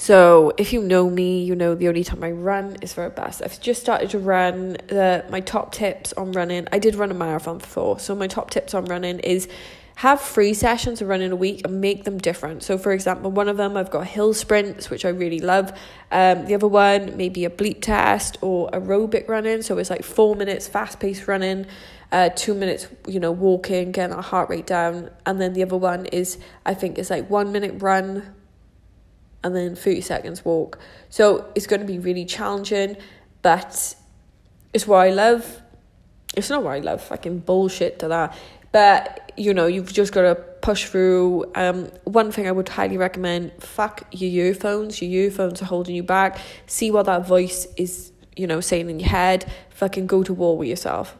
So if you know me, you know the only time I run is for a bus. I've just started to run. The my top tips on running. I did run a marathon before, so my top tips on running is have three sessions of running a week and make them different. So, for example, one of them I've got hill sprints, which I really love. Um, the other one maybe a bleep test or aerobic running. So it's like four minutes fast paced running, uh, two minutes you know walking, getting our heart rate down, and then the other one is I think it's like one minute run, and then 30 seconds walk. So it's going to be really challenging, but it's what I love. It's not what I love, fucking bullshit to that. But, you know, you've just got to push through. Um, one thing I would highly recommend fuck your earphones. Your earphones are holding you back. See what that voice is, you know, saying in your head. Fucking go to war with yourself.